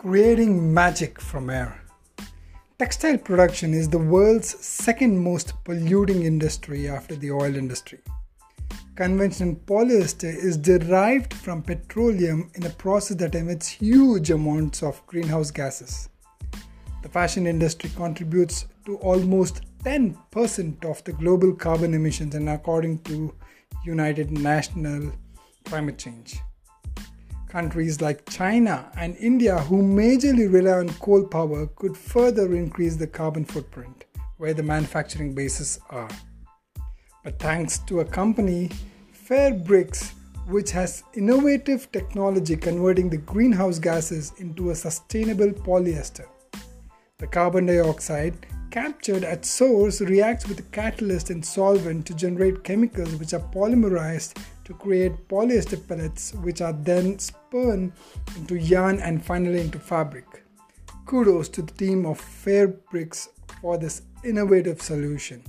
Creating magic from air. Textile production is the world's second most polluting industry after the oil industry. Conventional polyester is derived from petroleum in a process that emits huge amounts of greenhouse gases. The fashion industry contributes to almost 10% of the global carbon emissions and according to United National climate change. Countries like China and India, who majorly rely on coal power, could further increase the carbon footprint where the manufacturing bases are. But thanks to a company, Fairbrics, which has innovative technology converting the greenhouse gases into a sustainable polyester. The carbon dioxide captured at source reacts with a catalyst and solvent to generate chemicals which are polymerized to create polyester pellets, which are then spun into yarn and finally into fabric. Kudos to the team of Fairbrics for this innovative solution.